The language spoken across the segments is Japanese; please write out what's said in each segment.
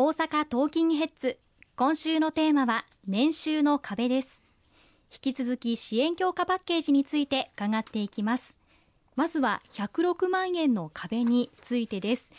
大阪トーキングヘッズ。今週のテーマは年収の壁です。引き続き支援強化パッケージについて伺っていきます。まずは106万円の壁についてです。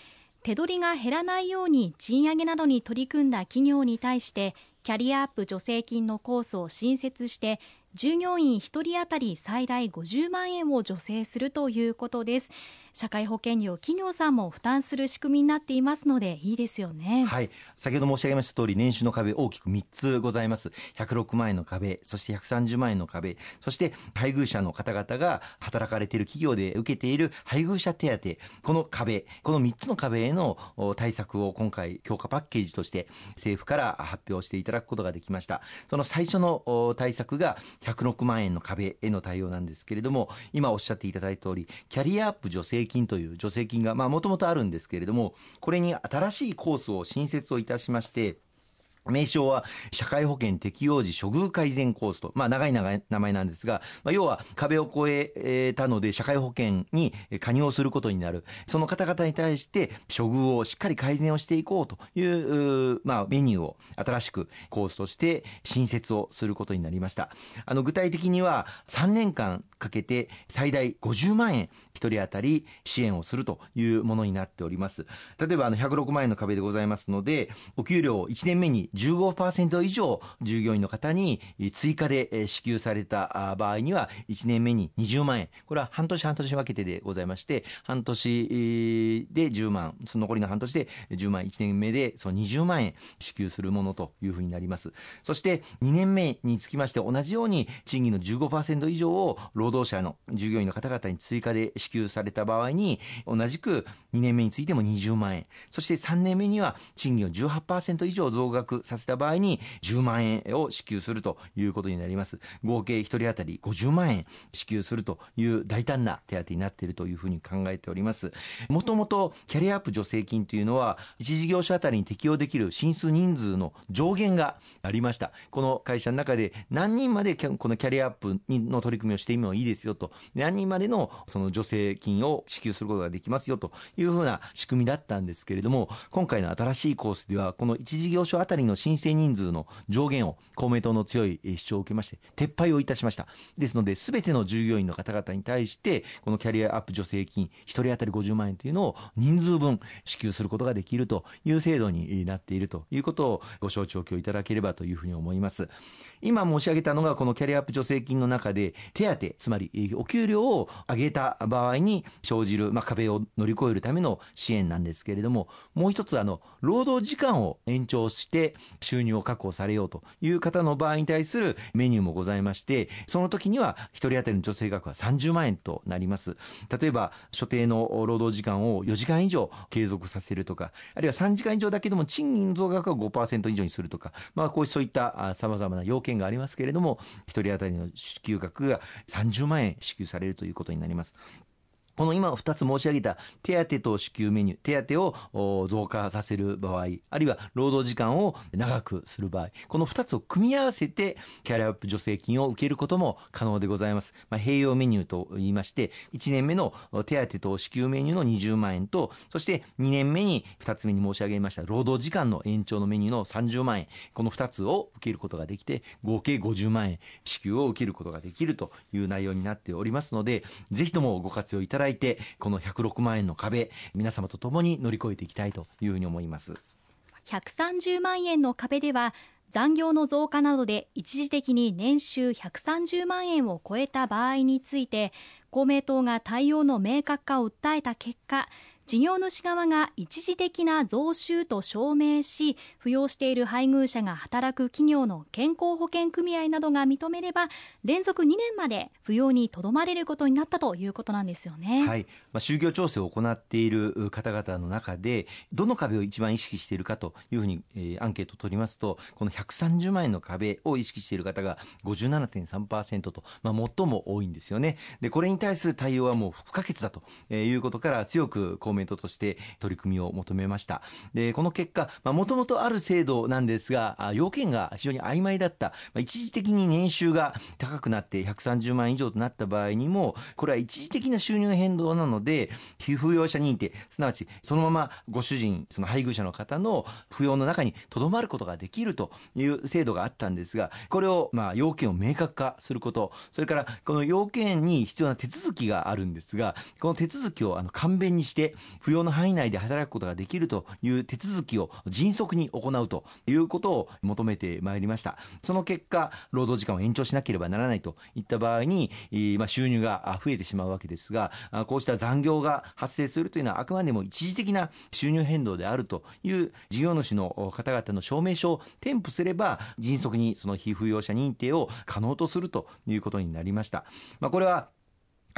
手取りが減らないように賃上げなどに取り組んだ企業に対してキャリアアップ助成金のコースを新設して従業員1人当たり最大50万円を助成するということです。社会保険料企業さんも負担する仕組みになっていますのでいいですよね。はい。先ほど申し上げました通り年収の壁大きく3つございます。106万円の壁そして130万円の壁そして配偶者の方々が働かれている企業で受けている配偶者手当この壁この3つの壁への対策を今回強化パッケージとして政府から発表していただくことができましたその最初の対策が106万円の壁への対応なんですけれども今おっしゃっていただいた通りキャリアアップ助成金という助成金がもともとあるんですけれどもこれに新しいコースを新設をいたしまして名称は社会保険適用時処遇改善コースと、まあ、長い長い名前なんですが、まあ、要は壁を越えたので社会保険に加入をすることになる。その方々に対して処遇をしっかり改善をしていこうという、まあ、メニューを新しくコースとして新設をすることになりました。あの具体的には3年間かけて最大50万円1人当たり支援をするというものになっております。例えばあの106万円の壁でございますのでお給料1年目に15%以上従業員の方に追加で支給された場合には1年目に20万円。これは半年半年分けてでございまして半年で10万。その残りの半年で10万。1年目でその20万円支給するものというふうになります。そして2年目につきまして同じように賃金の15%以上を労働者の従業員の方々に追加で支給された場合に同じく2年目についても20万円。そして3年目には賃金を18%以上増額させた場合に10万円を支給するということになります。合計1人当たり50万円支給するという大胆な手当になっているというふうに考えております。もともとキャリアアップ助成金というのは一事業者当たりに適用できる進出人数の上限がありました。この会社の中で何人までこのキャリアアップの取り組みをしてもいいですよと。何人までのその助成金を支給することができますよというふうな仕組みだったんですけれども今回の新しいコースではこの一事業所当たりの申請人数の上限を公明党の強い主張を受けまして撤廃をいたしました。ですので全ての従業員の方々に対してこのキャリアアップ助成金1人当たり50万円というのを人数分支給することができるという制度になっているということをご承知おきをいただければというふうに思います。今申し上げたのがこのキャリアアップ助成金の中で手当つまりお給料を上げた場合に生じる、まあ、壁を乗り越えるための支援なんですけれどももう一つあの労働時間を延長して収入を確保されようという方の場合に対するメニューもございましてその時には1人当たりの助成額は30万円となります。例えば所定の労働時間を4時間以上継続させるとかあるいは3時間以上だけでも賃金増額は5%以上にするとか、まあ、こうそういったさまざまな要件がありますけれども1人当たりの支給額が30万円支給されるということになります。この今2つ申し上げた手当と支給メニュー、手当を増加させる場合、あるいは労働時間を長くする場合、この2つを組み合わせてキャリアアップ助成金を受けることも可能でございます。まあ、併用メニューと言いまして、1年目の手当と支給メニューの20万円と、そして2年目に2つ目に申し上げました労働時間の延長のメニューの30万円、この2つを受けることができて、合計50万円支給を受けることができるという内容になっておりますので、ぜひともご活用いただいてこの106万円の壁皆様と共に乗り越えていきたいというふうに思います。130万円の壁では残業の増加などで一時的に年収130万円を超えた場合について公明党が対応の明確化を訴えた結果事業主側が一時的な増収と証明し扶養している配偶者が働く企業の健康保険組合などが認めれば連続2年まで扶養にとどまれることになったということなんですよね。はいまあ、就業調整を行っている方々の中でどの壁を一番意識しているかというふうに、えー、アンケートを取りますとこの130万円の壁を意識している方が57.3%と、まあ、最も多いんですよね。でこれに対する対応はもう不可欠だということから強く公明メントとして取り組みを求めました。でこの結果もともとある制度なんですが要件が非常に曖昧だった、まあ、一時的に年収が高くなって130万以上となった場合にもこれは一時的な収入変動なので被扶養者認定すなわちそのままご主人その配偶者の方の扶養の中にとどまることができるという制度があったんですがこれをまあ要件を明確化することそれからこの要件に必要な手続きがあるんですがこの手続きをあの簡便にして扶養の範囲内で働くことができるという手続きを迅速に行うということを求めてまいりましたその結果労働時間を延長しなければならないといった場合に、ま、収入が増えてしまうわけですがこうした残業が発生するというのはあくまでも一時的な収入変動であるという事業主の方々の証明書を添付すれば迅速にその被扶養者認定を可能とするということになりました。まあ、これは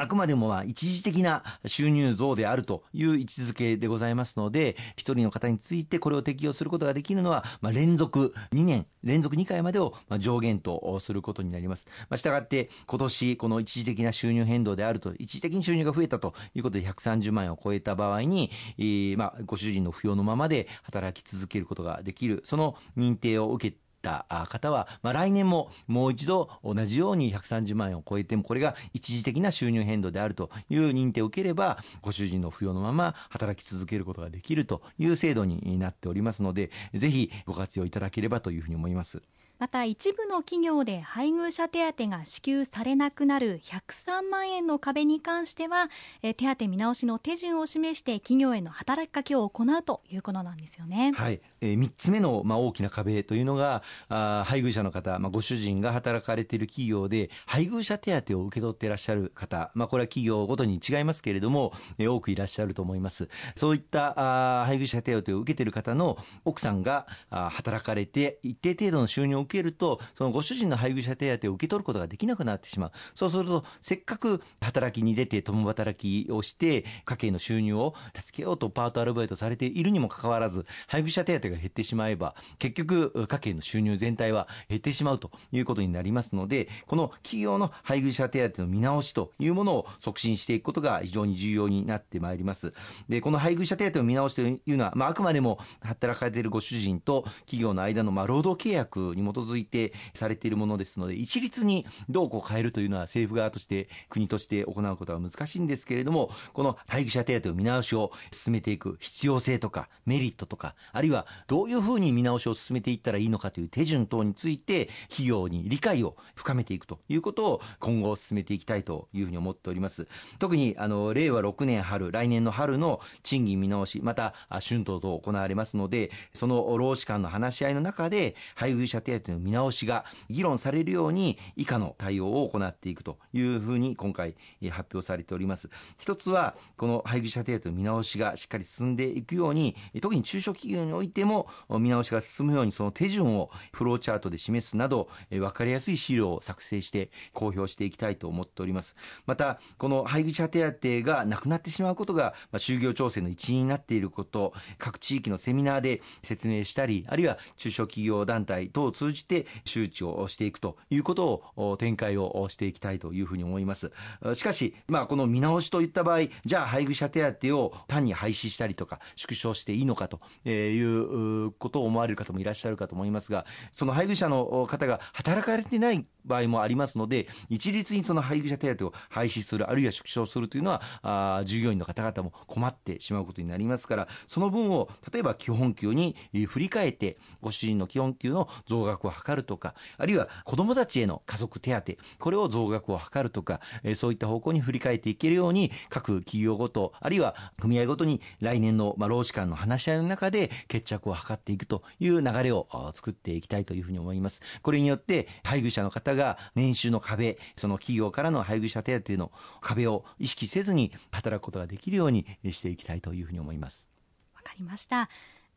あくまでもは一時的な収入増であるという位置づけでございますので、一人の方についてこれを適用することができるのは、まあ、連続2年、連続2回までを上限とすることになります。まあ、したがって、今年この一時的な収入変動であると、一時的に収入が増えたということで130万円を超えた場合に、えまあ、ご主人の扶養のままで働き続けることができる、その認定を受けた方は、まあ、来年ももう一度同じように130万円を超えてもこれが一時的な収入変動であるという認定を受ければご主人の扶養のまま働き続けることができるという制度になっておりますのでぜひご活用いただければというふうに思います。また一部の企業で配偶者手当が支給されなくなる103万円の壁に関しては手当見直しの手順を示して企業への働きかけを行うということなんですよね。はい、えー、3つ目の、まあ、大きな壁というのがあ配偶者の方、まあ、ご主人が働かれている企業で配偶者手当を受け取っていらっしゃる方、まあ、これは企業ごとに違いますけれども、え、多くいらっしゃると思います。そういったあ配偶者手当を受けている方の奥さんがあ働かれて一定程度の収入を受けると、そのご主人の配偶者手当を受け取ることができなくなってしまう。そうすると、せっかく働きに出て共働きをして、家計の収入を助けようとパートアルバイトされているにもかかわらず、配偶者手当が減ってしまえば、結局、家計の収入全体は減ってしまうということになりますので、この企業の配偶者手当の見直しというものを促進していくことが非常に重要になってまいります。で、この配偶者手当を見直しというのは、まあ、あくまでも働かれているご主人と企業の間の、まあ、労働契約に基づいてされているものですので、一律にどうこう変えるというのは政府側として国として行うことは難しいんですけれども、この配偶者手当を見直しを進めていく必要性とかメリットとか、あるいはどういうふうに見直しを進めていったらいいのかという手順等について企業に理解を深めていくということを今後進めていきたいというふうに思っております。特にあの令和6年春、来年の春の賃金見直し、また春闘と行われますので、その労使間の話し合いの中で配偶者手当の見直しが議論されるように以下の対応を行っていくというふうに今回発表されております。一つはこの配偶者手当の見直しがしっかり進んでいくように特に中小企業においても見直しが進むようにその手順をフローチャートで示すなど分かりやすい資料を作成して公表していきたいと思っております。またこの配偶者手当がなくなってしまうことが就業調整の一因になっていること各地域のセミナーで説明したりあるいは中小企業団体等を通じて周知をしていくということを展開をしていきたいというふうに思います。しかし、まあ、この見直しといった場合、じゃあ配偶者手当を単に廃止したりとか縮小していいのかということを思われる方もいらっしゃるかと思いますが、その配偶者の方が働かれてない場合もありますので、一律にその配偶者手当を廃止する、あるいは縮小するというのは、あ従業員の方々も困ってしまうことになりますから、その分を例えば基本給に振り替えて、ご主人の基本給の増額を図るとか、あるいは子どもたちへの家族手当、これを増額を図るとか、えそういった方向に振り替えていけるように、各企業ごと、あるいは組合ごとに来年の、ま、労使間の話し合いの中で決着を図っていくという流れを作っていきたいというふうに思います。これによって、配偶者の方が年収の壁、その企業からの配偶者手当の壁を意識せずに働くことができるようにしていきたいというふうに思います。わかりました。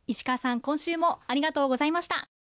石川さん、今週もありがとうございました。